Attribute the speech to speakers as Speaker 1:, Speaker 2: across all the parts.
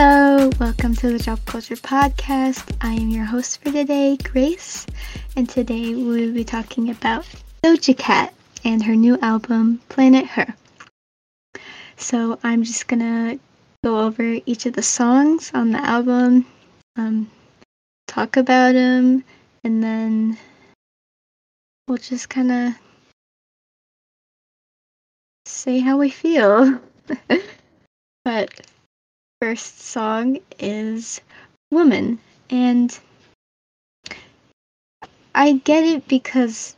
Speaker 1: Hello, welcome to the Drop Culture Podcast. I am your host for today, Grace, and today we will be talking about Doja Cat and her new album, Planet Her. So I'm just gonna go over each of the songs on the album, um, talk about them, and then we'll just kind of say how we feel. but first song is Woman, and I get it because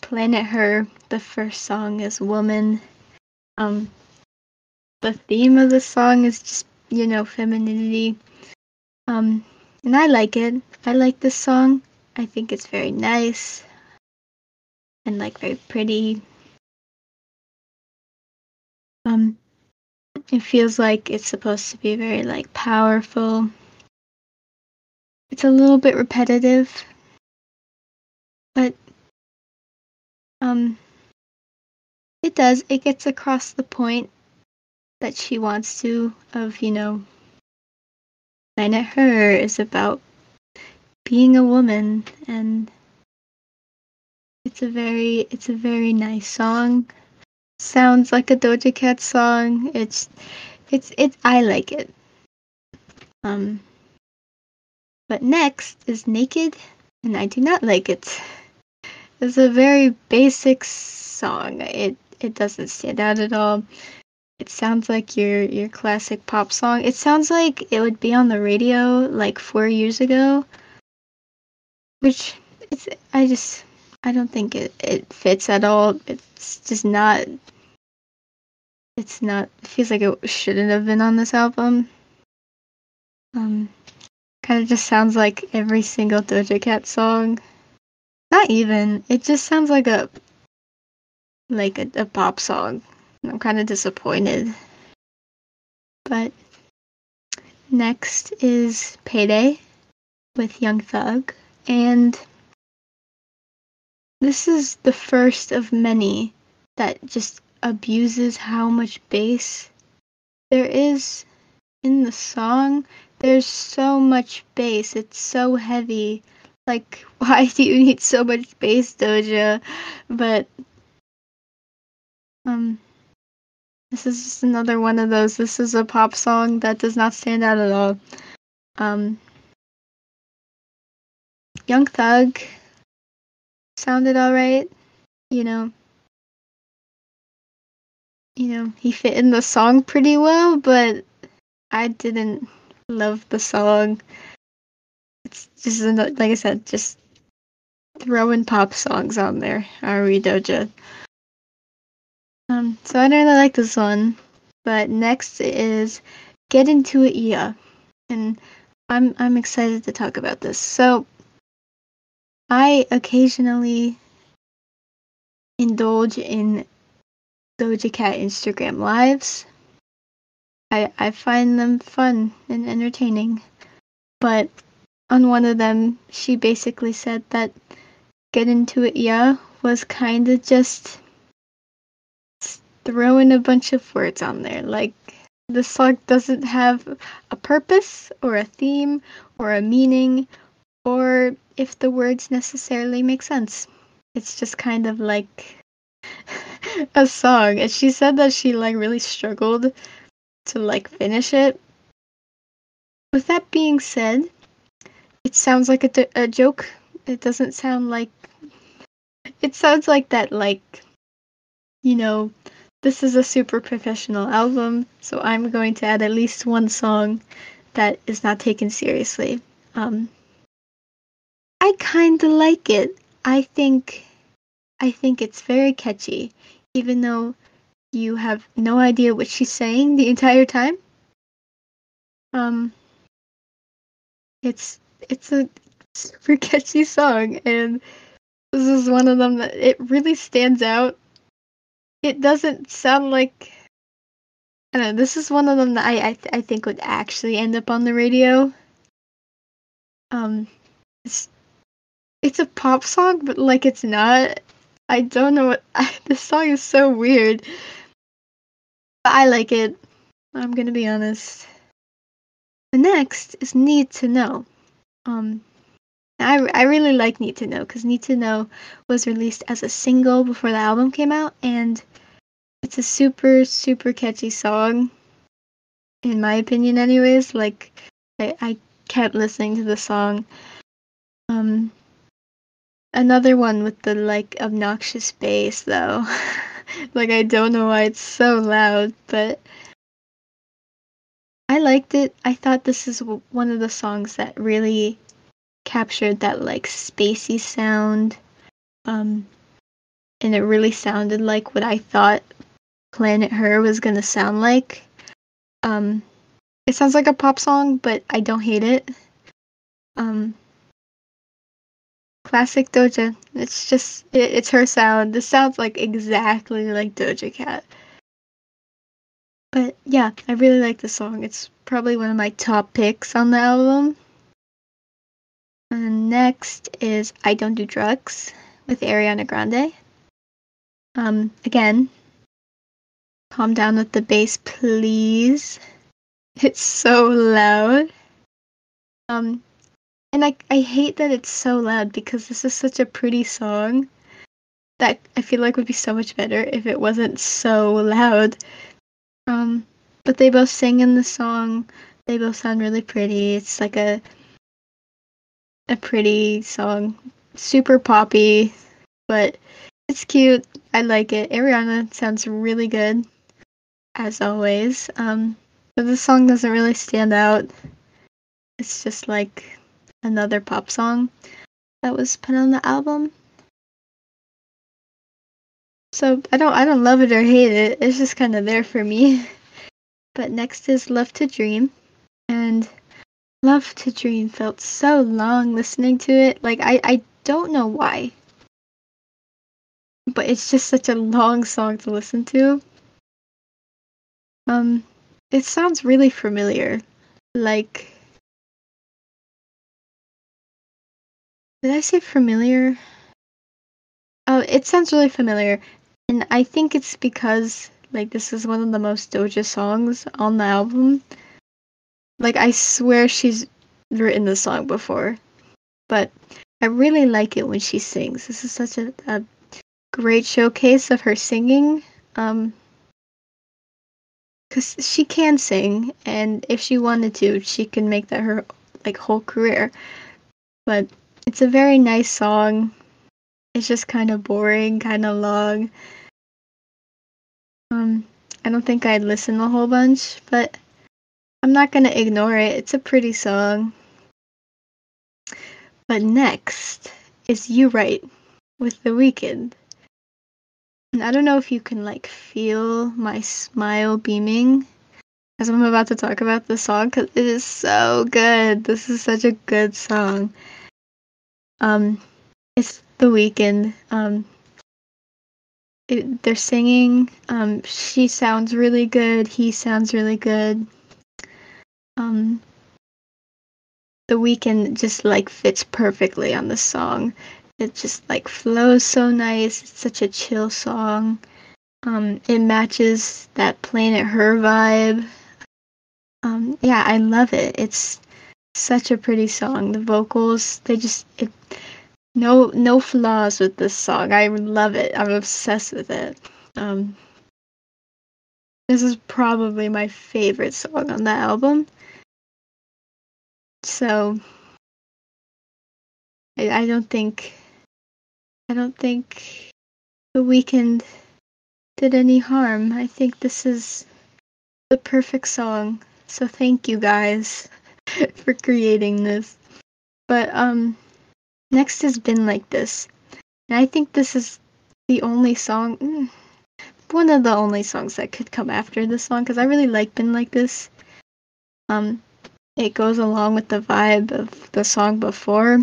Speaker 1: Planet Her, the first song is Woman. Um, the theme of the song is just, you know, femininity. Um, and I like it. I like this song. I think it's very nice and like very pretty. Um, it feels like it's supposed to be very like powerful. It's a little bit repetitive, but um, it does. It gets across the point that she wants to of you know. Planet Her is about being a woman and it's a very it's a very nice song sounds like a Doja Cat song. It's it's it's I like it. Um but next is Naked and I do not like it. It's a very basic song. It it doesn't stand out at all. It sounds like your your classic pop song. It sounds like it would be on the radio like 4 years ago. Which it's I just I don't think it, it fits at all. It's just not it's not feels like it shouldn't have been on this album. Um kind of just sounds like every single Doja Cat song. Not even. It just sounds like a like a, a pop song. I'm kind of disappointed. But next is Payday with Young Thug and this is the first of many that just abuses how much bass there is in the song. There's so much bass. It's so heavy. Like, why do you need so much bass, Doja? But, um, this is just another one of those. This is a pop song that does not stand out at all. Um, Young Thug sounded alright, you know you know, he fit in the song pretty well, but I didn't love the song. It's just like I said, just throwing pop songs on there. Ari Doja. Um, so I don't really like this one. But next is Get Into It Yeah. And I'm I'm excited to talk about this. So I occasionally indulge in Doja Cat Instagram lives. I I find them fun and entertaining. But on one of them, she basically said that Get Into It Yeah was kind of just throwing a bunch of words on there. Like, the song doesn't have a purpose or a theme or a meaning or if the words necessarily make sense. It's just kind of like a song and she said that she like really struggled to like finish it. With that being said, it sounds like a, a joke. It doesn't sound like it sounds like that like you know, this is a super professional album, so I'm going to add at least one song that is not taken seriously. Um I kind of like it. I think I think it's very catchy even though you have no idea what she's saying the entire time. Um, it's it's a super catchy song, and this is one of them that it really stands out. It doesn't sound like I don't know. This is one of them that I I, th- I think would actually end up on the radio. Um, it's it's a pop song, but like it's not. I don't know what I, this song is so weird. But I like it. I'm gonna be honest. The next is Need to Know. Um, I, I really like Need to Know because Need to Know was released as a single before the album came out, and it's a super, super catchy song, in my opinion, anyways. Like, I, I kept listening to the song. Um, another one with the like obnoxious bass, though. like, I don't know why it's so loud, but I liked it. I thought this is one of the songs that really captured that like spacey sound. Um, and it really sounded like what I thought Planet Her was gonna sound like. Um, it sounds like a pop song, but I don't hate it. Um, classic Doja. It's just it, it's her sound. This sounds like exactly like Doja Cat. But yeah, I really like the song. It's probably one of my top picks on the album. And next is I Don't Do Drugs with Ariana Grande. Um, again, calm down with the bass, please. It's so loud. Um, and I, I hate that it's so loud because this is such a pretty song that I feel like would be so much better if it wasn't so loud. Um, but they both sing in the song. They both sound really pretty. It's like a a pretty song. Super poppy, but it's cute. I like it. Ariana sounds really good, as always. Um, but the song doesn't really stand out. It's just like another pop song that was put on the album. So I don't I don't love it or hate it. It's just kind of there for me. But next is Love to Dream, and Love to Dream felt so long listening to it. Like I I don't know why. But it's just such a long song to listen to. Um it sounds really familiar. Like Did I say familiar? Oh, it sounds really familiar. And I think it's because like this is one of the most Doja songs on the album. Like I swear she's written the song before. But I really like it when she sings. This is such a, a great showcase of her singing. Um cuz she can sing and if she wanted to, she can make that her like whole career. But it's a very nice song. It's just kind of boring, kind of long. Um, I don't think I'd listen a whole bunch, but I'm not gonna ignore it. It's a pretty song. But next is You Right with The Weeknd. And I don't know if you can like feel my smile beaming as I'm about to talk about the song because it is so good. This is such a good song. Um, it's The Weeknd. Um, it, they're singing. Um, she sounds really good. He sounds really good. Um, the Weeknd just like fits perfectly on the song. It just like flows so nice. It's such a chill song. Um, it matches that Planet Her vibe. Um, yeah, I love it. It's such a pretty song. The vocals, they just it, no no flaws with this song. I love it. I'm obsessed with it. Um, this is probably my favorite song on the album. So I, I don't think I don't think the Weeknd did any harm. I think this is the perfect song. So thank you guys for creating this. But um Next has been like this. And I think this is the only song, mm, one of the only songs that could come after this song because I really like Been Like This. Um, it goes along with the vibe of the song before.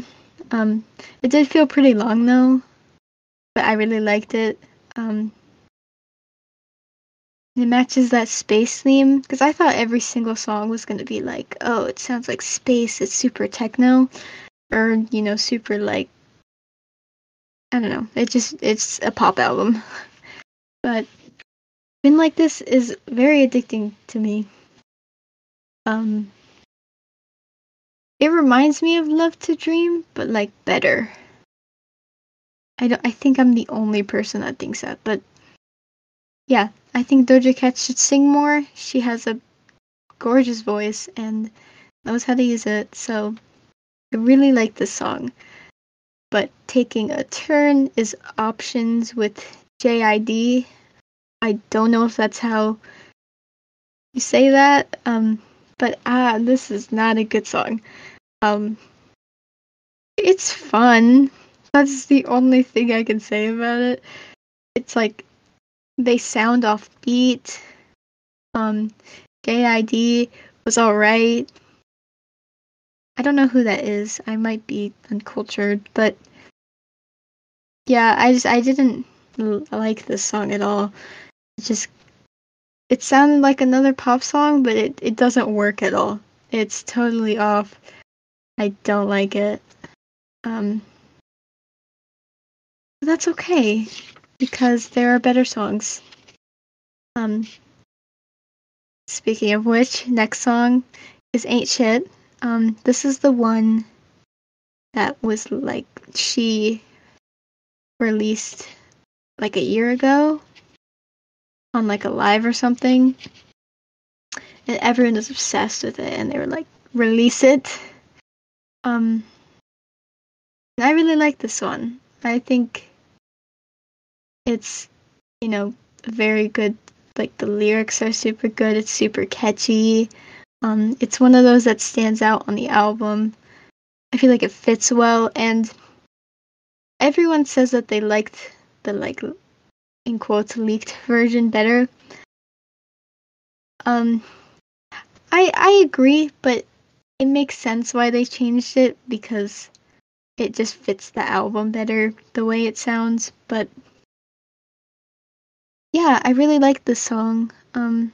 Speaker 1: Um, it did feel pretty long though, but I really liked it. Um, it matches that space theme because I thought every single song was going to be like, oh, it sounds like space, it's super techno or you know super like I don't know. It just it's a pop album. but Been Like This is very addicting to me. Um it reminds me of Love to Dream, but like better. I don't I think I'm the only person that thinks that, but yeah, I think Doja Cat should sing more. She has a gorgeous voice and knows how to use it, so I really like this song. But taking a turn is options with JID. I don't know if that's how you say that, um, but ah, this is not a good song. Um, it's fun. That's the only thing I can say about it. It's like they sound offbeat. Um, JID was alright. I don't know who that is. I might be uncultured, but yeah, I just I didn't like this song at all. It just it sounded like another pop song, but it, it doesn't work at all. It's totally off. I don't like it. Um that's okay because there are better songs. Um speaking of which, next song is Ain't Shit. Um this is the one that was like she released like a year ago on like a live or something. And everyone was obsessed with it and they were like, release it. Um I really like this one. I think it's, you know, very good like the lyrics are super good, it's super catchy. Um it's one of those that stands out on the album. I feel like it fits well and everyone says that they liked the like in quotes leaked version better. Um I I agree, but it makes sense why they changed it because it just fits the album better the way it sounds, but yeah, I really like the song. Um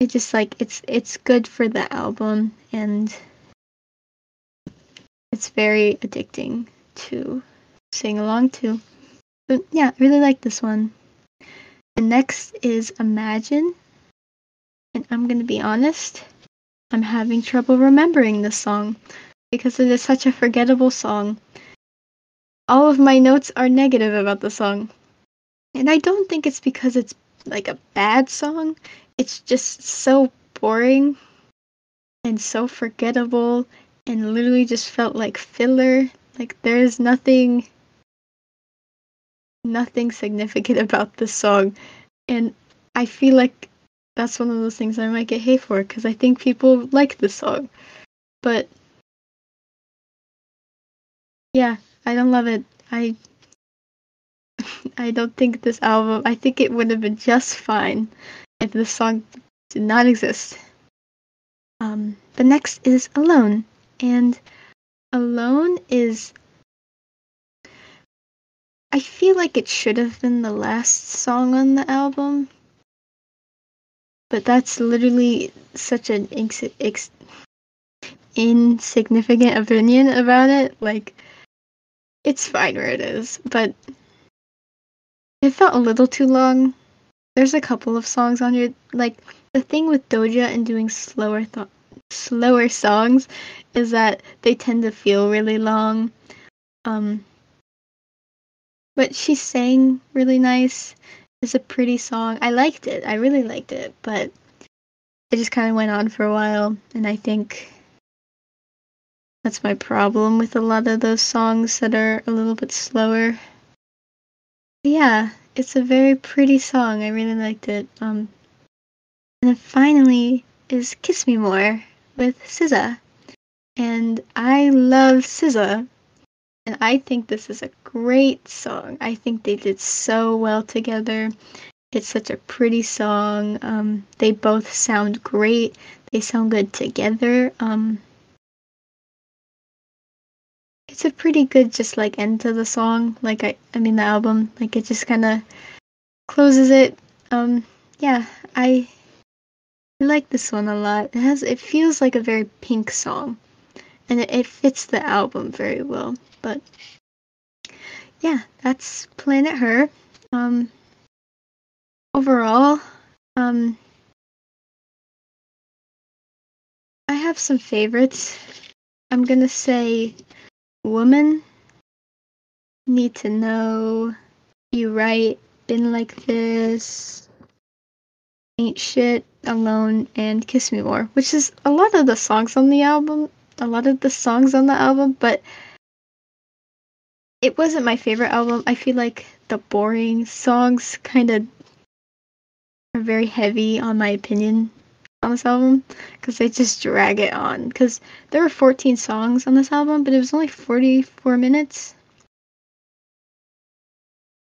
Speaker 1: it just like it's it's good for the album and it's very addicting to sing along to. But yeah, I really like this one. The next is Imagine. And I'm going to be honest, I'm having trouble remembering this song because it is such a forgettable song. All of my notes are negative about the song. And I don't think it's because it's like a bad song. It's just so boring and so forgettable and literally just felt like filler. Like there's nothing nothing significant about this song. And I feel like that's one of those things I might get hate for because I think people like the song. But yeah, I don't love it. I I don't think this album I think it would have been just fine if this song did not exist. Um the next is Alone. And Alone is I feel like it should have been the last song on the album. But that's literally such an ex- ex- insignificant opinion about it. Like, it's fine where it is, but it felt a little too long. There's a couple of songs on here. Like, the thing with Doja and doing slower th- slower songs is that they tend to feel really long. Um, but she sang really nice. It's a pretty song. I liked it. I really liked it, but it just kind of went on for a while, and I think that's my problem with a lot of those songs that are a little bit slower. Yeah, it's a very pretty song. I really liked it. Um, and then finally is "Kiss Me More" with SZA, and I love SZA. And I think this is a great song. I think they did so well together. It's such a pretty song. Um, they both sound great. They sound good together. Um, it's a pretty good just like end to the song. Like I, I mean the album. Like it just kind of closes it. Um, yeah, I, I like this one a lot. It has. It feels like a very pink song, and it, it fits the album very well. But yeah, that's Planet Her. Um, overall, um, I have some favorites. I'm gonna say Woman, Need to Know, You Right, Been Like This, Ain't Shit, Alone, and Kiss Me More, which is a lot of the songs on the album. A lot of the songs on the album, but it wasn't my favorite album. I feel like the boring songs kind of are very heavy on my opinion on this album because they just drag it on. Because there were 14 songs on this album, but it was only 44 minutes.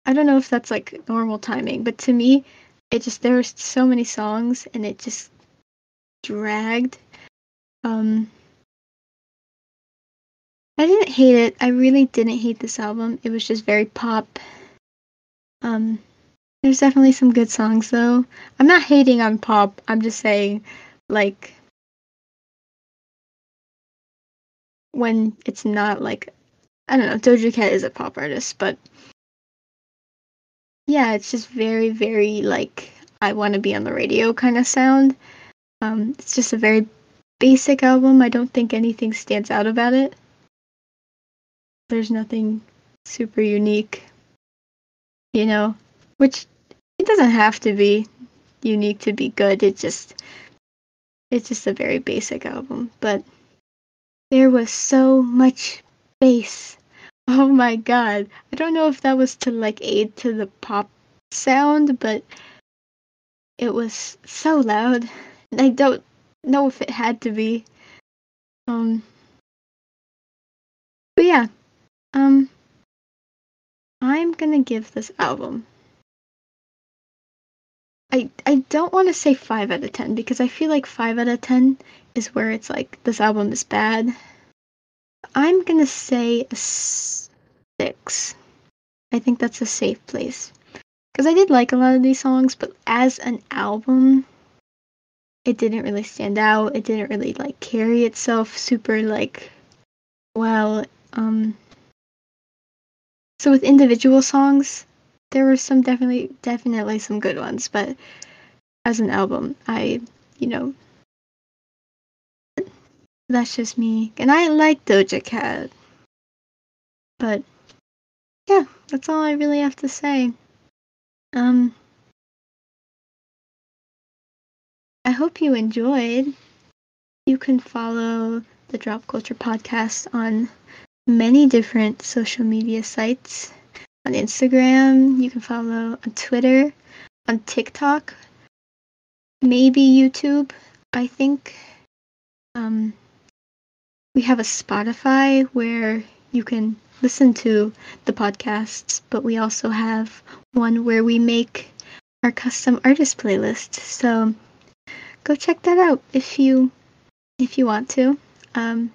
Speaker 1: I don't know if that's like normal timing, but to me, it just there were so many songs and it just dragged. Um, I didn't hate it. I really didn't hate this album. It was just very pop. Um, there's definitely some good songs though. I'm not hating on pop. I'm just saying, like, when it's not like, I don't know, Doja Cat is a pop artist, but yeah, it's just very, very like I want to be on the radio kind of sound. Um, it's just a very basic album. I don't think anything stands out about it. There's nothing super unique, you know, which it doesn't have to be unique to be good. It just it's just a very basic album, but there was so much bass. Oh my god. I don't know if that was to like aid to the pop sound, but it was so loud. I don't know if it had to be. Um But yeah. Um I'm gonna give this album I I don't want to say 5 out of 10 because I feel like 5 out of 10 is where it's like this album is bad. I'm going to say a 6. I think that's a safe place. Cuz I did like a lot of these songs, but as an album it didn't really stand out. It didn't really like carry itself super like well. Um so with individual songs, there were some definitely definitely some good ones, but as an album, I you know that's just me. And I like Doja Cat. But yeah, that's all I really have to say. Um I hope you enjoyed. You can follow the Drop Culture podcast on many different social media sites on Instagram. You can follow on Twitter, on TikTok, maybe YouTube. I think um, we have a Spotify where you can listen to the podcasts, but we also have one where we make our custom artist playlist. So go check that out if you if you want to. Um,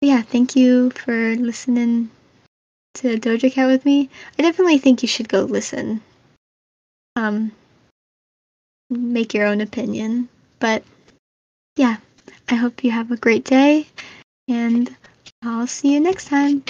Speaker 1: yeah, thank you for listening to Doja Cat with me, I definitely think you should go listen. Um, make your own opinion. But yeah, I hope you have a great day, and I'll see you next time.